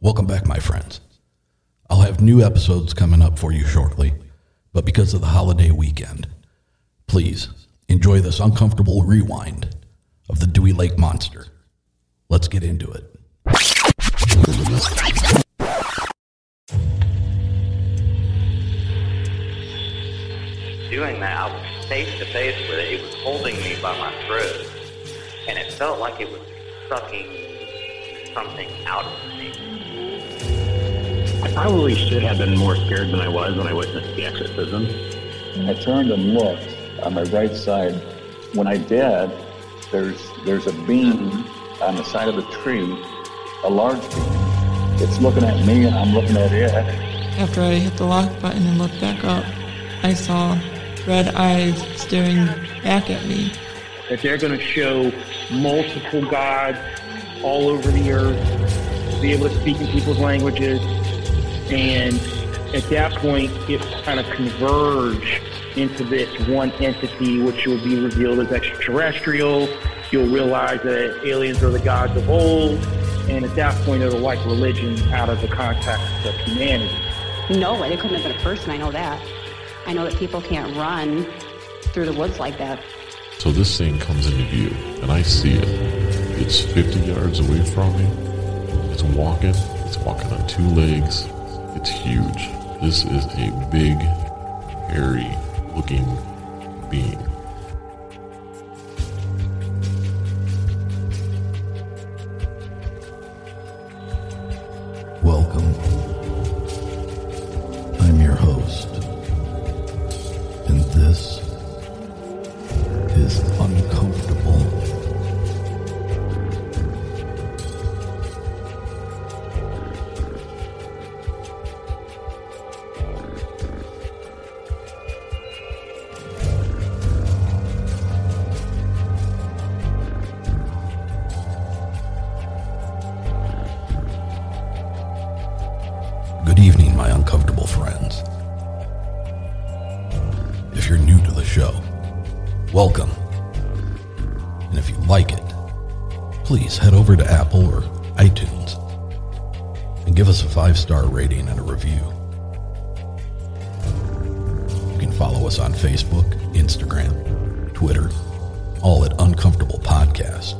Welcome back, my friends. I'll have new episodes coming up for you shortly, but because of the holiday weekend, please enjoy this uncomfortable rewind of the Dewey Lake Monster. Let's get into it. doing that, I was face to face with it. It was holding me by my throat, and it felt like it was sucking something out of me. I probably should have been more scared than I was when I witnessed the exorcism. I turned and looked on my right side. When I did, there's there's a beam on the side of the tree, a large beam. It's looking at me and I'm looking at it. After I hit the lock button and looked back up, I saw red eyes staring back at me. that they're going to show multiple gods all over the earth, be able to speak in people's languages, and at that point, it kind of converge into this one entity, which will be revealed as extraterrestrial. You'll realize that aliens are the gods of old, and at that point, it'll wipe religion out of the context of humanity. No, way it couldn't have been a person. I know that. I know that people can't run through the woods like that. So this thing comes into view, and I see it. It's 50 yards away from me. It's walking. It's walking on two legs. It's huge. This is a big, hairy looking being. Good evening, my uncomfortable friends. If you're new to the show, welcome. And if you like it, please head over to Apple or iTunes and give us a five star rating and a review. You can follow us on Facebook, Instagram, Twitter, all at Uncomfortable Podcast.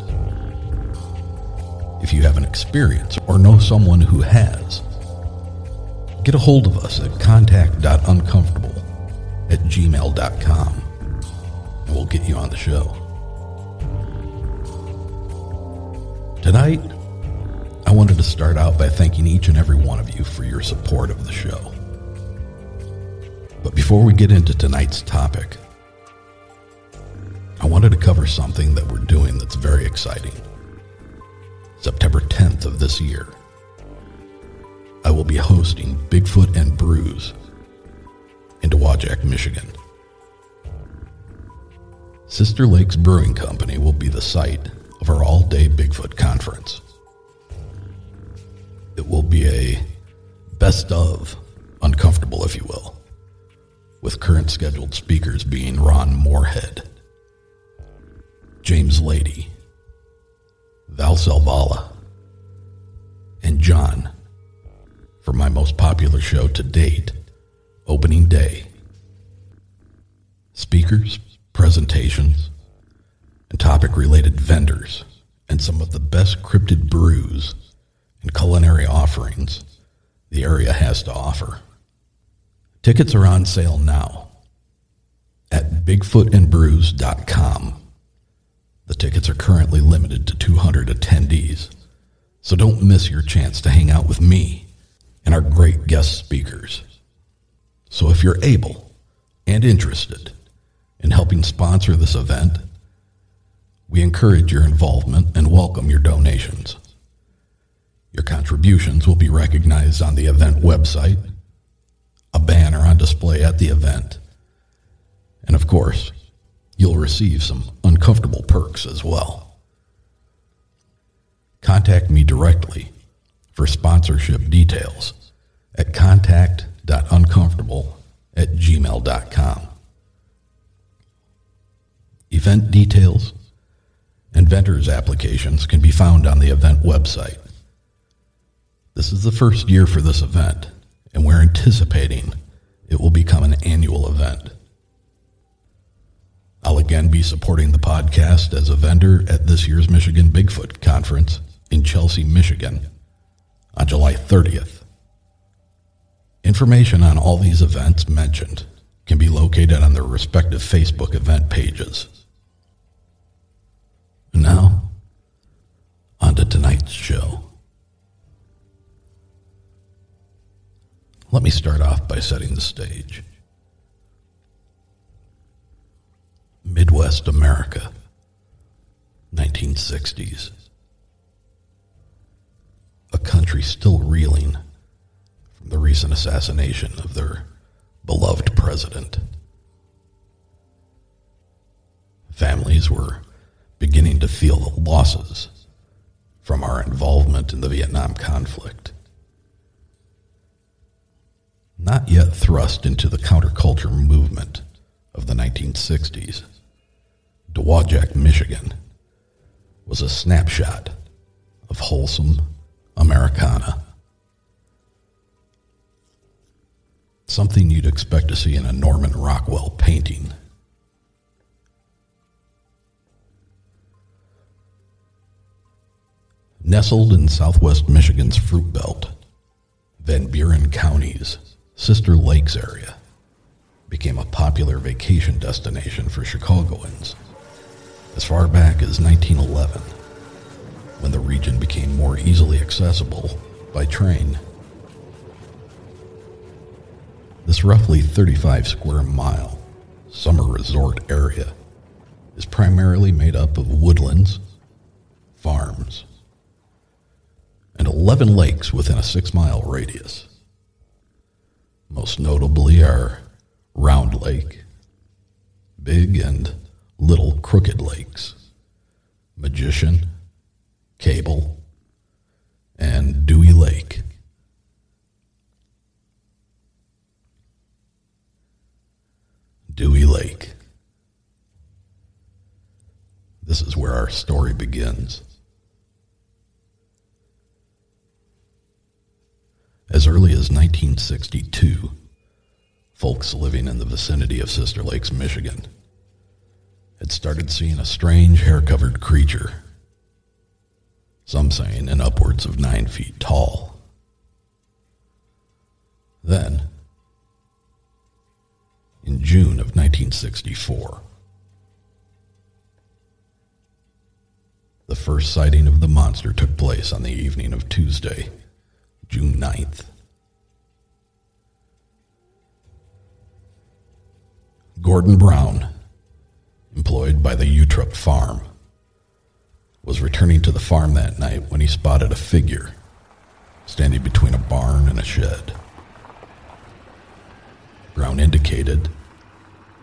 If you have an experience or know someone who has, get a hold of us at contact.uncomfortable at gmail.com and we'll get you on the show. Tonight, I wanted to start out by thanking each and every one of you for your support of the show. But before we get into tonight's topic, I wanted to cover something that we're doing that's very exciting. September 10th of this year, will be hosting Bigfoot and Brews in Dowagiac, Michigan. Sister Lakes Brewing Company will be the site of our all day Bigfoot conference. It will be a best of uncomfortable, if you will, with current scheduled speakers being Ron Morehead, James Lady, Val Salvala, and John for my most popular show to date, Opening Day. Speakers, presentations, and topic related vendors, and some of the best cryptid brews and culinary offerings the area has to offer. Tickets are on sale now at bigfootandbrews.com. The tickets are currently limited to 200 attendees, so don't miss your chance to hang out with me and our great guest speakers. So if you're able and interested in helping sponsor this event, we encourage your involvement and welcome your donations. Your contributions will be recognized on the event website, a banner on display at the event, and of course, you'll receive some uncomfortable perks as well. Contact me directly for sponsorship details at contact.uncomfortable at gmail.com. Event details and vendors applications can be found on the event website. This is the first year for this event, and we're anticipating it will become an annual event. I'll again be supporting the podcast as a vendor at this year's Michigan Bigfoot Conference in Chelsea, Michigan on July 30th. Information on all these events mentioned can be located on their respective Facebook event pages. And now, on to tonight's show. Let me start off by setting the stage. Midwest America, 1960s. A country still reeling from the recent assassination of their beloved president. Families were beginning to feel the losses from our involvement in the Vietnam conflict. Not yet thrust into the counterculture movement of the 1960s, Dowagiac, Michigan was a snapshot of wholesome Americana. Something you'd expect to see in a Norman Rockwell painting. Nestled in southwest Michigan's Fruit Belt, Van Buren County's Sister Lakes area became a popular vacation destination for Chicagoans as far back as 1911, when the region became more easily accessible by train. This roughly 35 square mile summer resort area is primarily made up of woodlands, farms, and 11 lakes within a six mile radius. Most notably are Round Lake, Big and Little Crooked Lakes, Magician, Cable, and Dewey Lake. Dewey Lake. This is where our story begins. As early as 1962, folks living in the vicinity of Sister Lakes, Michigan, had started seeing a strange hair covered creature, some saying in upwards of nine feet tall. Then, in June of 1964, the first sighting of the monster took place on the evening of Tuesday, June 9th. Gordon Brown, employed by the Utrup farm, was returning to the farm that night when he spotted a figure standing between a barn and a shed. Brown indicated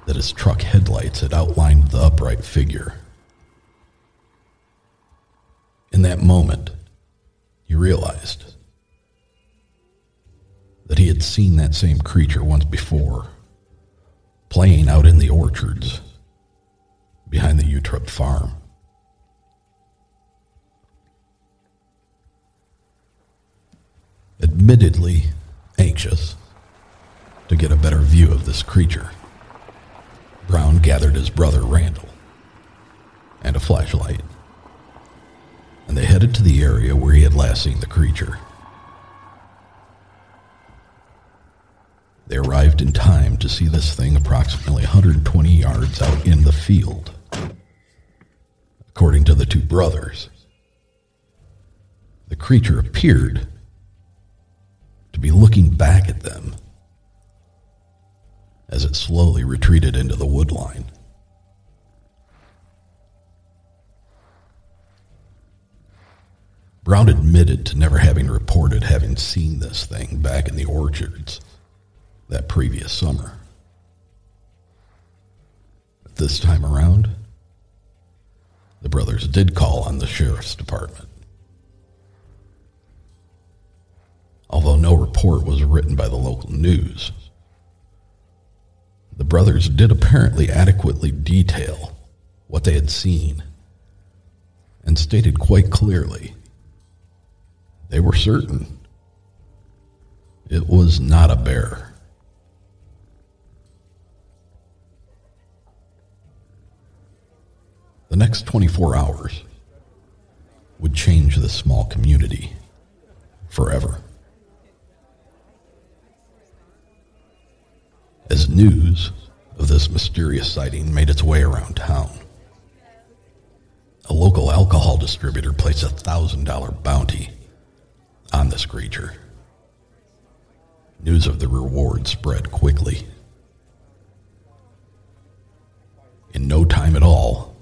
that his truck headlights had outlined the upright figure. In that moment, he realized that he had seen that same creature once before, playing out in the orchards behind the Utrup farm. Admittedly anxious to get a better view of this creature, Brown gathered his brother Randall and a flashlight, and they headed to the area where he had last seen the creature. They arrived in time to see this thing approximately 120 yards out in the field. According to the two brothers, the creature appeared to be looking back at them as it slowly retreated into the woodline. Brown admitted to never having reported having seen this thing back in the orchards that previous summer. But this time around, the brothers did call on the sheriff's department. Although no report was written by the local news, the brothers did apparently adequately detail what they had seen and stated quite clearly they were certain It was not a bear. The next 24 hours would change this small community forever. As news of this mysterious sighting made its way around town, a local alcohol distributor placed a $1,000 bounty on this creature. News of the reward spread quickly. In no time at all,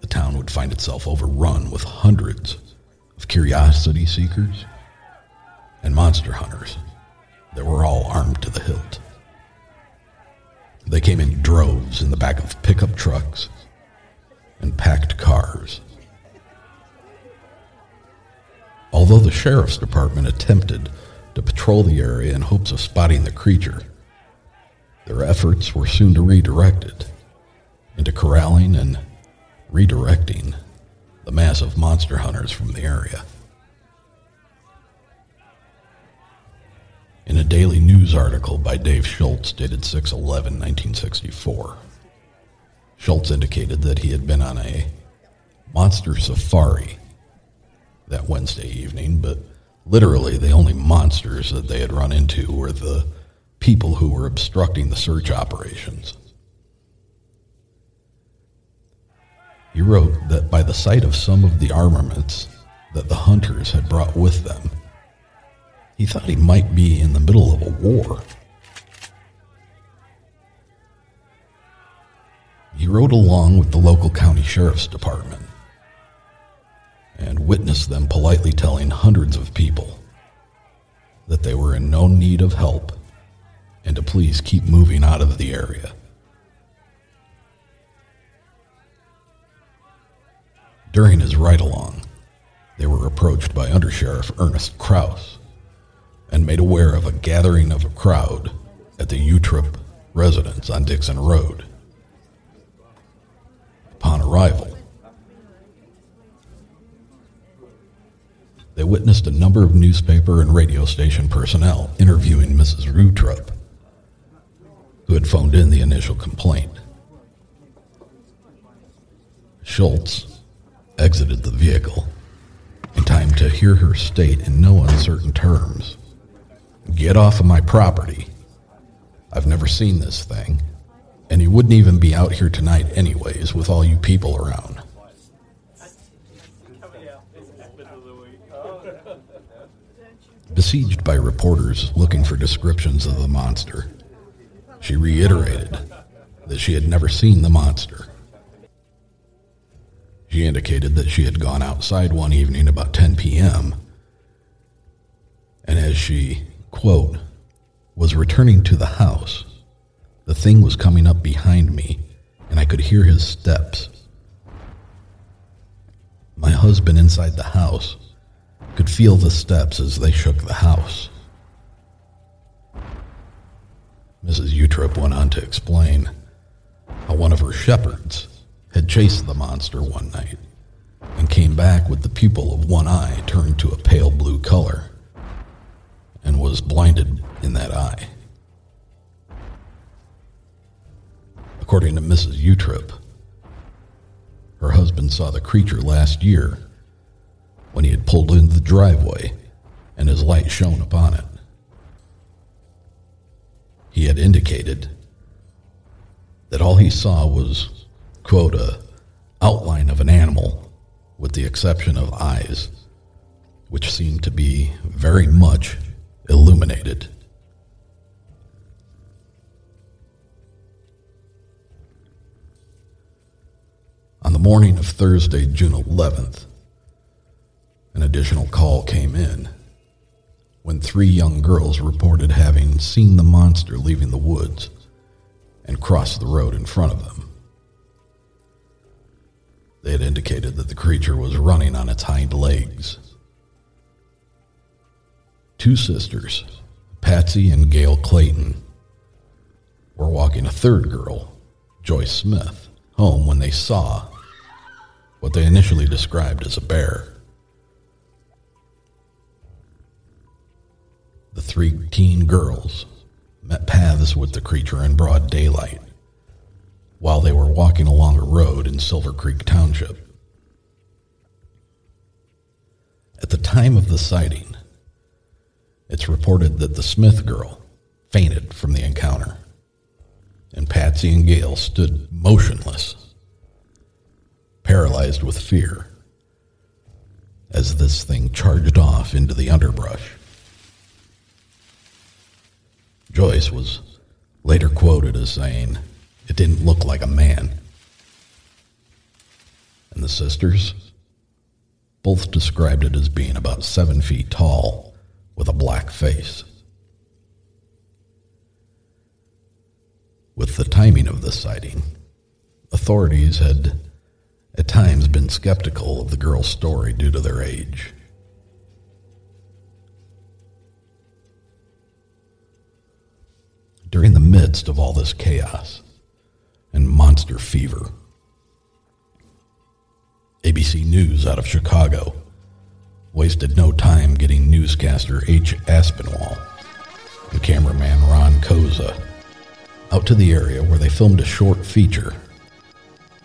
the town would find itself overrun with hundreds of curiosity seekers and monster hunters that were all armed to the hilt. They came in droves in the back of pickup trucks and packed cars. Although the sheriff's department attempted to patrol the area in hopes of spotting the creature, their efforts were soon redirected into corralling and redirecting the mass of monster hunters from the area. In a daily news article by Dave Schultz dated 6 11 1964, Schultz indicated that he had been on a monster safari that Wednesday evening, but literally the only monsters that they had run into were the people who were obstructing the search operations. He wrote that by the sight of some of the armaments that the hunters had brought with them, he thought he might be in the middle of a war. He rode along with the local county sheriff's department and witnessed them politely telling hundreds of people that they were in no need of help and to please keep moving out of the area. During his ride along, they were approached by Undersheriff Ernest Kraus and made aware of a gathering of a crowd at the Utrip residence on Dixon Road. Upon arrival, they witnessed a number of newspaper and radio station personnel interviewing Mrs. Utrip, who had phoned in the initial complaint. Schultz exited the vehicle in time to hear her state in no uncertain terms Get off of my property. I've never seen this thing. And he wouldn't even be out here tonight, anyways, with all you people around. Besieged by reporters looking for descriptions of the monster, she reiterated that she had never seen the monster. She indicated that she had gone outside one evening about 10 p.m. And as she, quote, was returning to the house, the thing was coming up behind me, and I could hear his steps. My husband inside the house could feel the steps as they shook the house. Mrs. Utrip went on to explain how one of her shepherds had chased the monster one night and came back with the pupil of one eye turned to a pale blue color and was blinded in that eye. According to Mrs. Utrip, her husband saw the creature last year when he had pulled into the driveway and his light shone upon it. He had indicated that all he saw was, quote, a outline of an animal with the exception of eyes, which seemed to be very much illuminated. On the morning of Thursday, June 11th, an additional call came in when three young girls reported having seen the monster leaving the woods and cross the road in front of them. They had indicated that the creature was running on its hind legs. Two sisters, Patsy and Gail Clayton, were walking a third girl, Joyce Smith, home when they saw what they initially described as a bear. The three teen girls met paths with the creature in broad daylight while they were walking along a road in Silver Creek Township. At the time of the sighting, it's reported that the Smith girl fainted from the encounter, and Patsy and Gail stood motionless, paralyzed with fear, as this thing charged off into the underbrush. Joyce was later quoted as saying, It didn't look like a man. And the sisters both described it as being about seven feet tall with a black face. With the timing of this sighting, authorities had at times been skeptical of the girl's story due to their age. During the midst of all this chaos and monster fever, ABC News out of Chicago wasted no time getting newscaster H. Aspinwall and cameraman Ron Koza out to the area where they filmed a short feature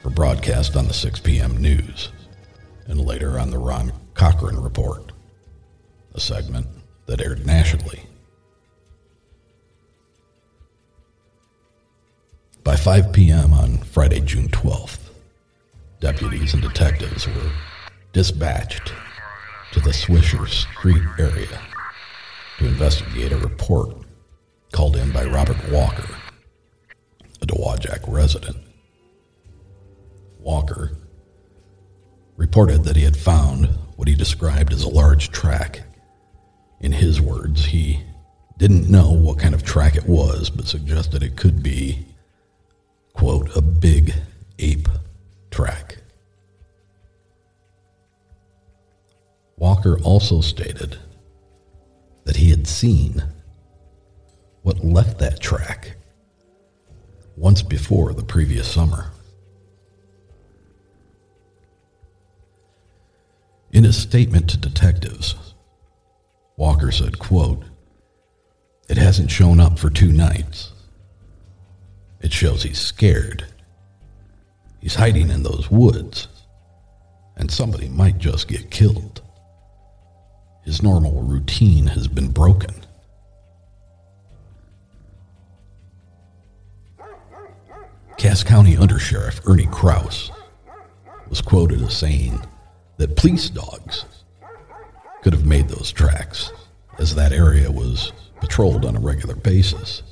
for broadcast on the 6 p.m. news and later on the Ron Cochran Report, a segment that aired nationally. By 5 p.m. on Friday, June 12th, deputies and detectives were dispatched to the Swisher Street area to investigate a report called in by Robert Walker, a Dowagiac resident. Walker reported that he had found what he described as a large track. In his words, he didn't know what kind of track it was, but suggested it could be, quote, a big ape track. Walker also stated that he had seen what left that track once before the previous summer. In his statement to detectives, Walker said, quote, It hasn't shown up for two nights. It shows he's scared. He's hiding in those woods, and somebody might just get killed. His normal routine has been broken. Cass County Undersheriff Ernie Kraus was quoted as saying that police dogs could have made those tracks, as that area was patrolled on a regular basis.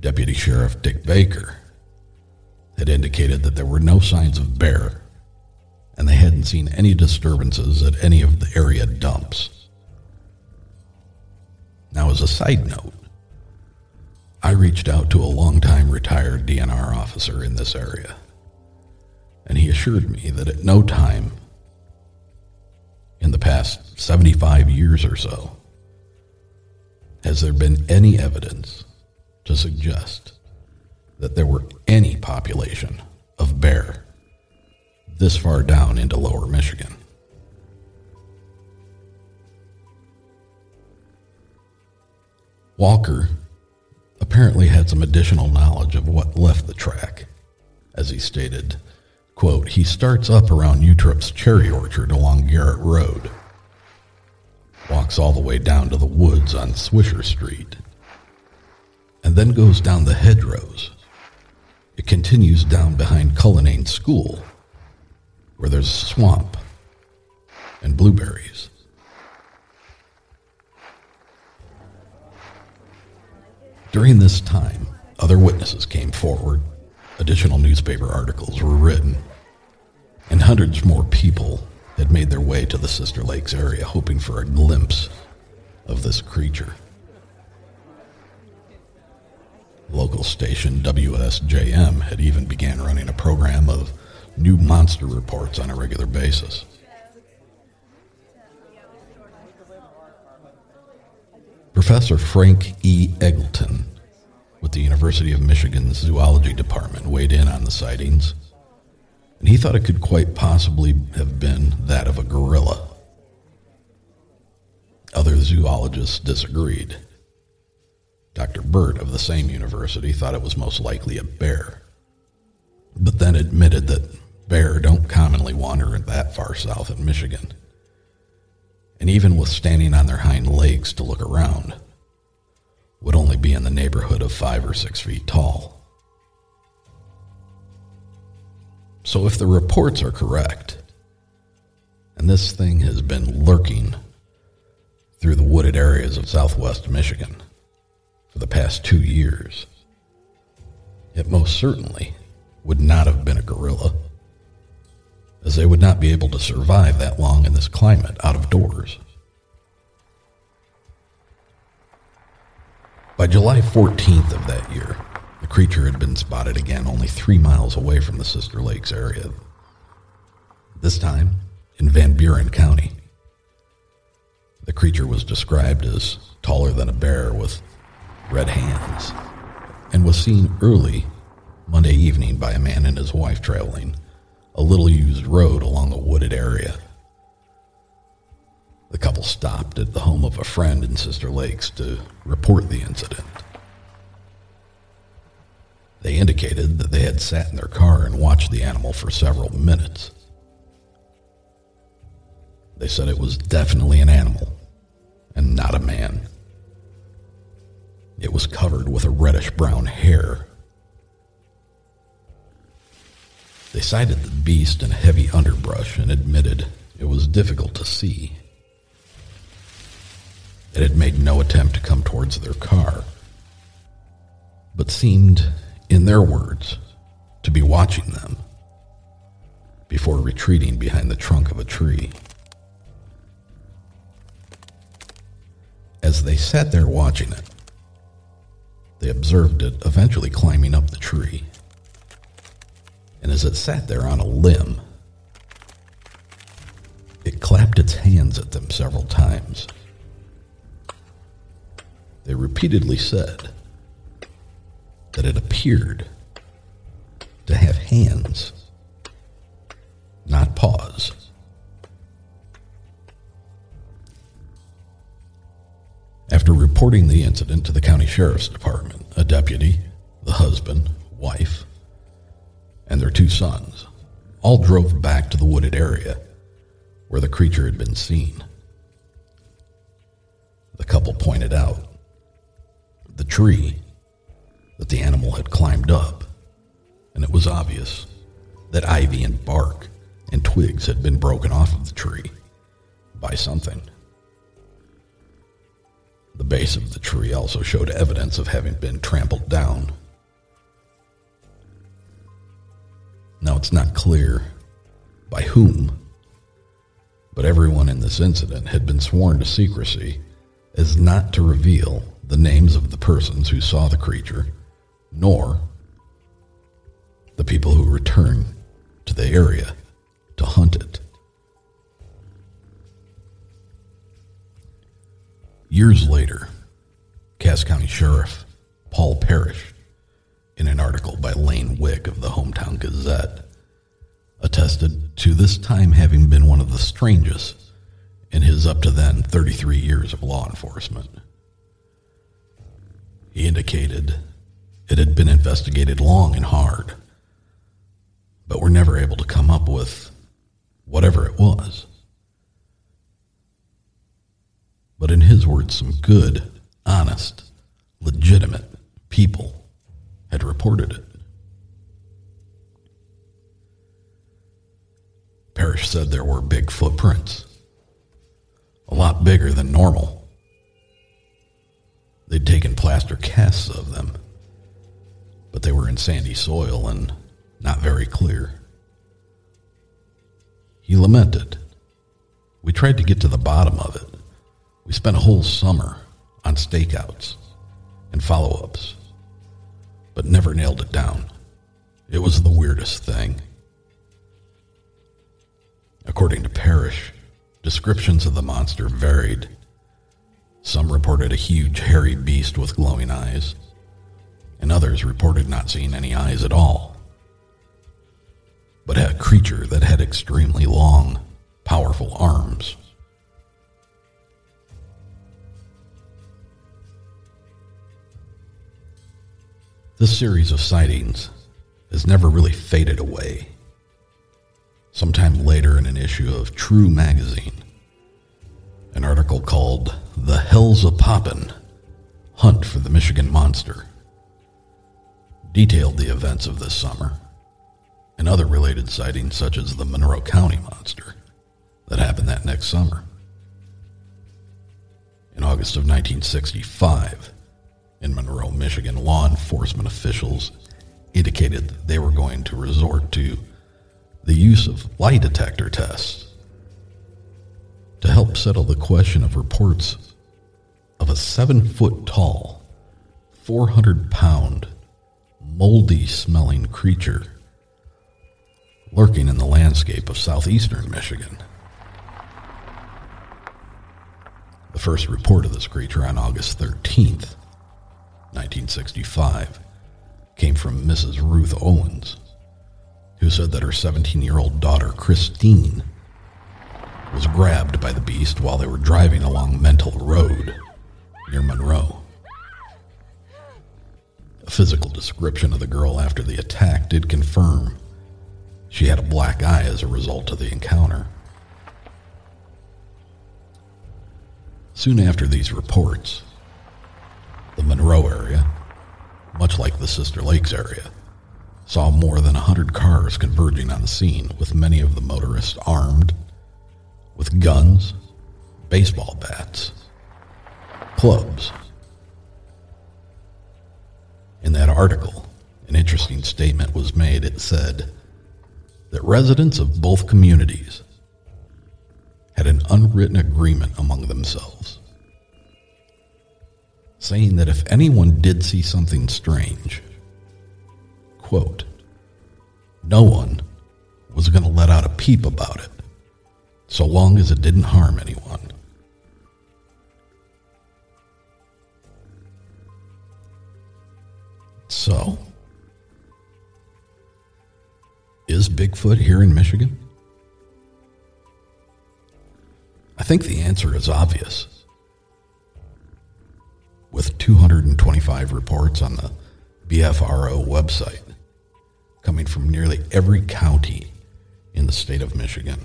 Deputy Sheriff Dick Baker had indicated that there were no signs of bear, and they hadn't seen any disturbances at any of the area dumps. Now, as a side note, I reached out to a longtime retired DNR officer in this area, and he assured me that at no time in the past 75 years or so has there been any evidence to suggest that there were any population of bear this far down into lower Michigan. Walker apparently had some additional knowledge of what left the track. As he stated, quote, he starts up around Utrip's cherry orchard along Garrett Road, walks all the way down to the woods on Swisher Street, and then goes down the hedgerows. It continues down behind Cullinane School, where there's a swamp and blueberries. During this time, other witnesses came forward, additional newspaper articles were written, and hundreds more people had made their way to the Sister Lakes area hoping for a glimpse of this creature. Local station WSJM had even began running a program of new monster reports on a regular basis. Professor Frank E. Eggleton with the University of Michigan's Zoology Department weighed in on the sightings, and he thought it could quite possibly have been that of a gorilla. Other zoologists disagreed. Dr. Burt of the same university thought it was most likely a bear, but then admitted that bear don't commonly wander that far south in Michigan. And even with standing on their hind legs to look around, would only be in the neighborhood of five or six feet tall. So if the reports are correct, and this thing has been lurking through the wooded areas of southwest Michigan for the past two years, it most certainly would not have been a gorilla, as they would not be able to survive that long in this climate out of doors. By July 14th of that year, the creature had been spotted again only three miles away from the Sister Lakes area. This time in Van Buren County. The creature was described as taller than a bear with red hands and was seen early Monday evening by a man and his wife traveling a little used road along a wooded area. The couple stopped at the home of a friend in Sister Lakes to report the incident. They indicated that they had sat in their car and watched the animal for several minutes. They said it was definitely an animal and not a man. It was covered with a reddish brown hair. They sighted the beast in heavy underbrush and admitted it was difficult to see. It had made no attempt to come towards their car, but seemed, in their words, to be watching them before retreating behind the trunk of a tree. As they sat there watching it, they observed it eventually climbing up the tree. And as it sat there on a limb, it clapped its hands at them several times. They repeatedly said that it appeared to have hands, not paws. After reporting the incident to the county sheriff's department, a deputy, the husband, wife, and their two sons all drove back to the wooded area where the creature had been seen. The couple pointed out the tree that the animal had climbed up, and it was obvious that ivy and bark and twigs had been broken off of the tree by something. The base of the tree also showed evidence of having been trampled down. Now it's not clear by whom, but everyone in this incident had been sworn to secrecy as not to reveal the names of the persons who saw the creature, nor the people who returned to the area to hunt it. Years later, Cass County Sheriff Paul Parrish, in an article by Lane Wick of the Hometown Gazette, attested to this time having been one of the strangest in his up to then 33 years of law enforcement. He indicated it had been investigated long and hard, but were never able to come up with whatever it was. But in his words, some good, honest, legitimate people had reported it. Parrish said there were big footprints, a lot bigger than normal. They'd taken plaster casts of them, but they were in sandy soil and not very clear. He lamented. We tried to get to the bottom of it. We spent a whole summer on stakeouts and follow ups, but never nailed it down. It was the weirdest thing. According to Parrish, descriptions of the monster varied. Some reported a huge hairy beast with glowing eyes, and others reported not seeing any eyes at all, but a creature that had extremely long, powerful arms. This series of sightings has never really faded away. Sometime later, in an issue of True magazine, an article called The Hells a Poppin' Hunt for the Michigan Monster detailed the events of this summer and other related sightings, such as the Monroe County Monster that happened that next summer. In August of 1965, in Monroe, Michigan, law enforcement officials indicated that they were going to resort to the use of lie detector tests to help settle the question of reports of a seven foot tall, 400 pound, moldy smelling creature lurking in the landscape of southeastern Michigan. The first report of this creature on August 13th, 1965, came from Mrs. Ruth Owens, who said that her 17 year old daughter, Christine, was grabbed by the beast while they were driving along Mental Road near Monroe. A physical description of the girl after the attack did confirm she had a black eye as a result of the encounter. Soon after these reports, the Monroe area, much like the Sister Lakes area, saw more than a hundred cars converging on the scene, with many of the motorists armed with guns, baseball bats, clubs. In that article, an interesting statement was made. It said that residents of both communities had an unwritten agreement among themselves, saying that if anyone did see something strange, quote, no one was going to let out a peep about it, so long as it didn't harm anyone. So, is Bigfoot here in Michigan? I think the answer is obvious. With 225 reports on the BFRO website coming from nearly every county in the state of Michigan.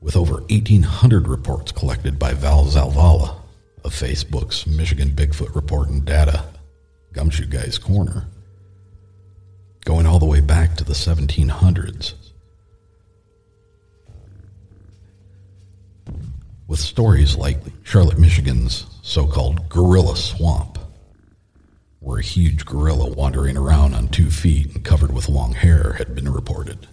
With over 1,800 reports collected by Val Zalvala of Facebook's Michigan Bigfoot Report and Data, Gumshoe Guy's Corner, going all the way back to the 1700s. With stories like Charlotte, Michigan's so called gorilla swamp, where a huge gorilla wandering around on two feet and covered with long hair had been reported.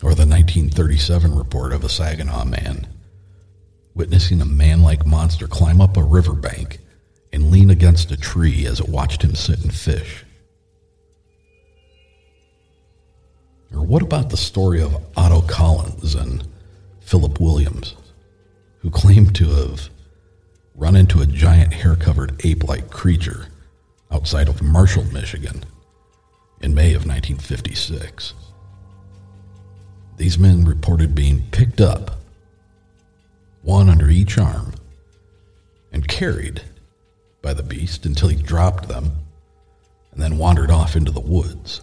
Or the 1937 report of a Saginaw man witnessing a man like monster climb up a riverbank and lean against a tree as it watched him sit and fish. Or what about the story of Otto Collins and Philip Williams, who claimed to have run into a giant hair covered ape like creature outside of Marshall, Michigan in May of 1956? These men reported being picked up, one under each arm, and carried by the beast until he dropped them and then wandered off into the woods.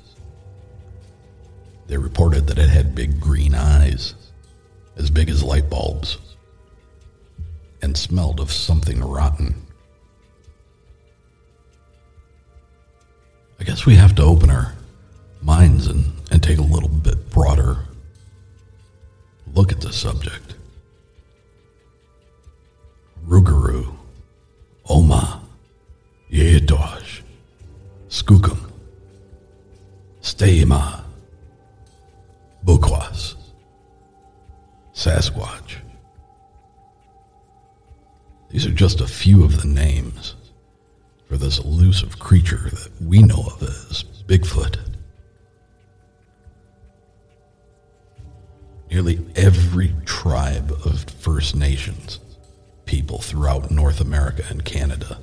They reported that it had big green eyes, as big as light bulbs, and smelled of something rotten. I guess we have to open our minds and, and take a little bit broader look at the subject. Rougarou, Oma, Yeatosh, Skookum, Steima, Bukwas, Sasquatch. These are just a few of the names for this elusive creature that we know of as Bigfoot. Nearly every tribe of First Nations people throughout North America and Canada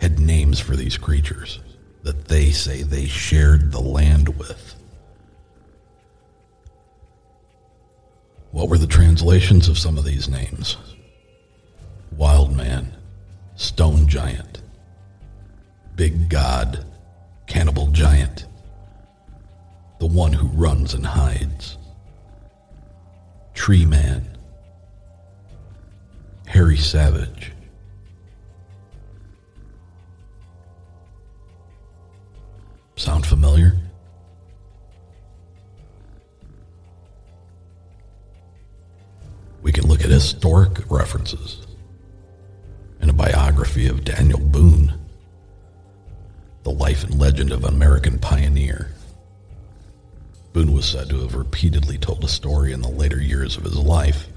had names for these creatures that they say they shared the land with. What were the translations of some of these names? Wild Man, Stone Giant, Big God, Cannibal Giant, the one who runs and hides, Tree Man, Hairy Savage. Sound familiar? At historic references in a biography of Daniel Boone, the life and legend of an American pioneer. Boone was said to have repeatedly told a story in the later years of his life.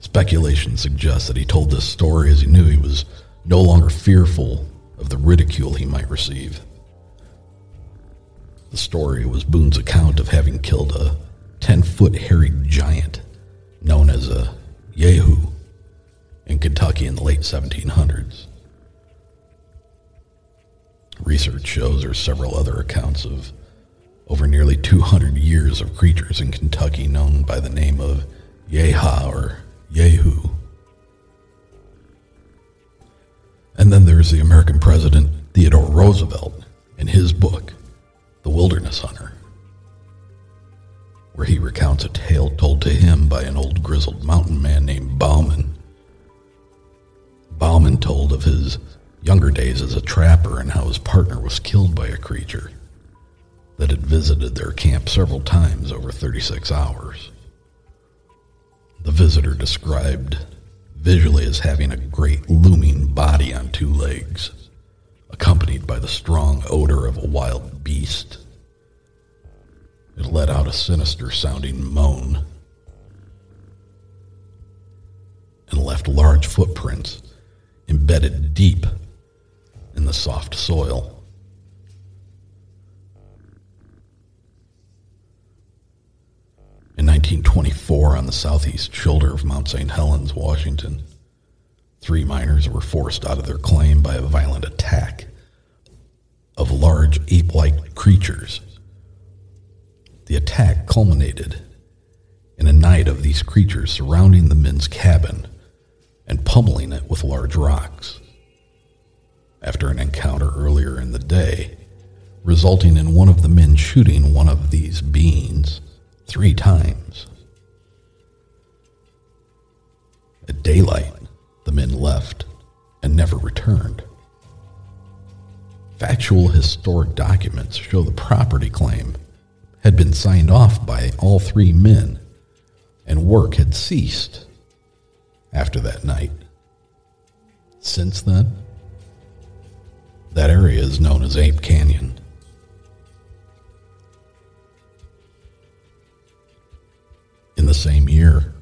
Speculation suggests that he told this story as he knew he was no longer fearful of the ridicule he might receive. The story was Boone's account of having killed a 10 foot hairy giant known as a Yehu in Kentucky in the late 1700s. Research shows there are several other accounts of over nearly 200 years of creatures in Kentucky known by the name of Yeha or Yehu. And then there's the American president Theodore Roosevelt in his book, The Wilderness Hunter, recounts a tale told to him by an old grizzled mountain man named Bauman. Bauman told of his younger days as a trapper and how his partner was killed by a creature that had visited their camp several times over 36 hours. The visitor described visually as having a great looming body on two legs, accompanied by the strong odor of a wild beast. It let out a sinister sounding moan and left large footprints embedded deep in the soft soil. In 1924, on the southeast shoulder of Mount St. Helens, Washington, three miners were forced out of their claim by a violent attack of large ape like creatures. The attack culminated in a night of these creatures surrounding the men's cabin and pummeling it with large rocks. After an encounter earlier in the day, resulting in one of the men shooting one of these beings three times. At daylight, the men left and never returned. Factual historic documents show the property claim had been signed off by all three men and work had ceased after that night. Since then, that area is known as Ape Canyon. In the same year,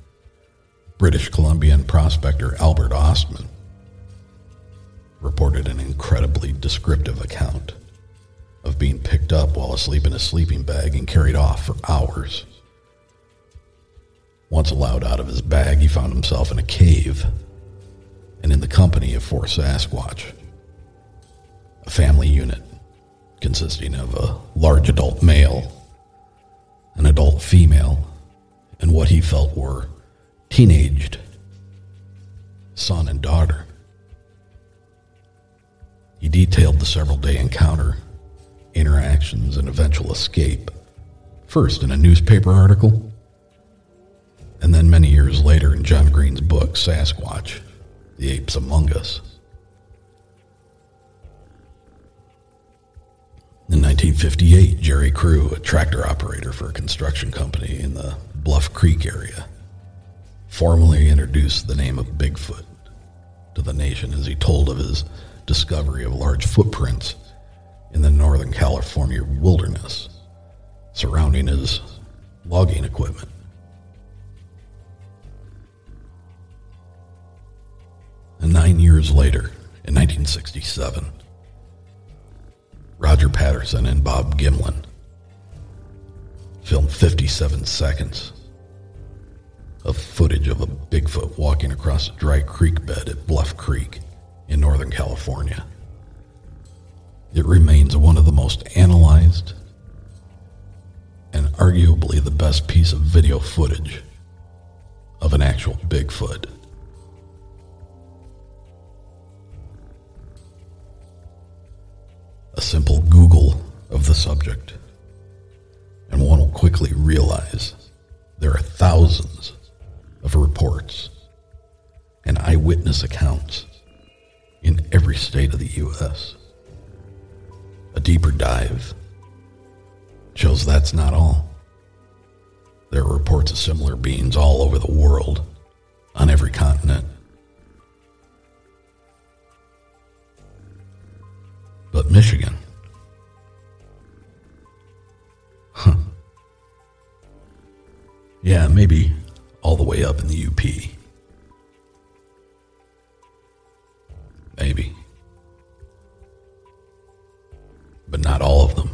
British Columbian prospector Albert Ostman reported an incredibly descriptive account of being picked up while asleep in a sleeping bag and carried off for hours. Once allowed out of his bag, he found himself in a cave and in the company of four Sasquatch, a family unit consisting of a large adult male, an adult female, and what he felt were teenaged son and daughter. He detailed the several day encounter, interactions, and eventual escape, first in a newspaper article, and then many years later in John Green's book, Sasquatch The Apes Among Us. In 1958, Jerry Crew, a tractor operator for a construction company in the Bluff Creek area, formally introduced the name of Bigfoot to the nation as he told of his discovery of large footprints in the Northern California wilderness surrounding his logging equipment. And nine years later, in 1967, Roger Patterson and Bob Gimlin filmed 57 seconds of footage of a Bigfoot walking across a dry creek bed at Bluff Creek in Northern California. It remains one of the most analyzed and arguably the best piece of video footage of an actual Bigfoot. A simple Google of the subject, and one will quickly realize there are thousands of reports and eyewitness accounts in every state of the U.S. A deeper dive shows that's not all. There are reports of similar beings all over the world, on every continent. But Michigan, huh. Yeah, maybe all the way up in the UP. Maybe. But not all of them.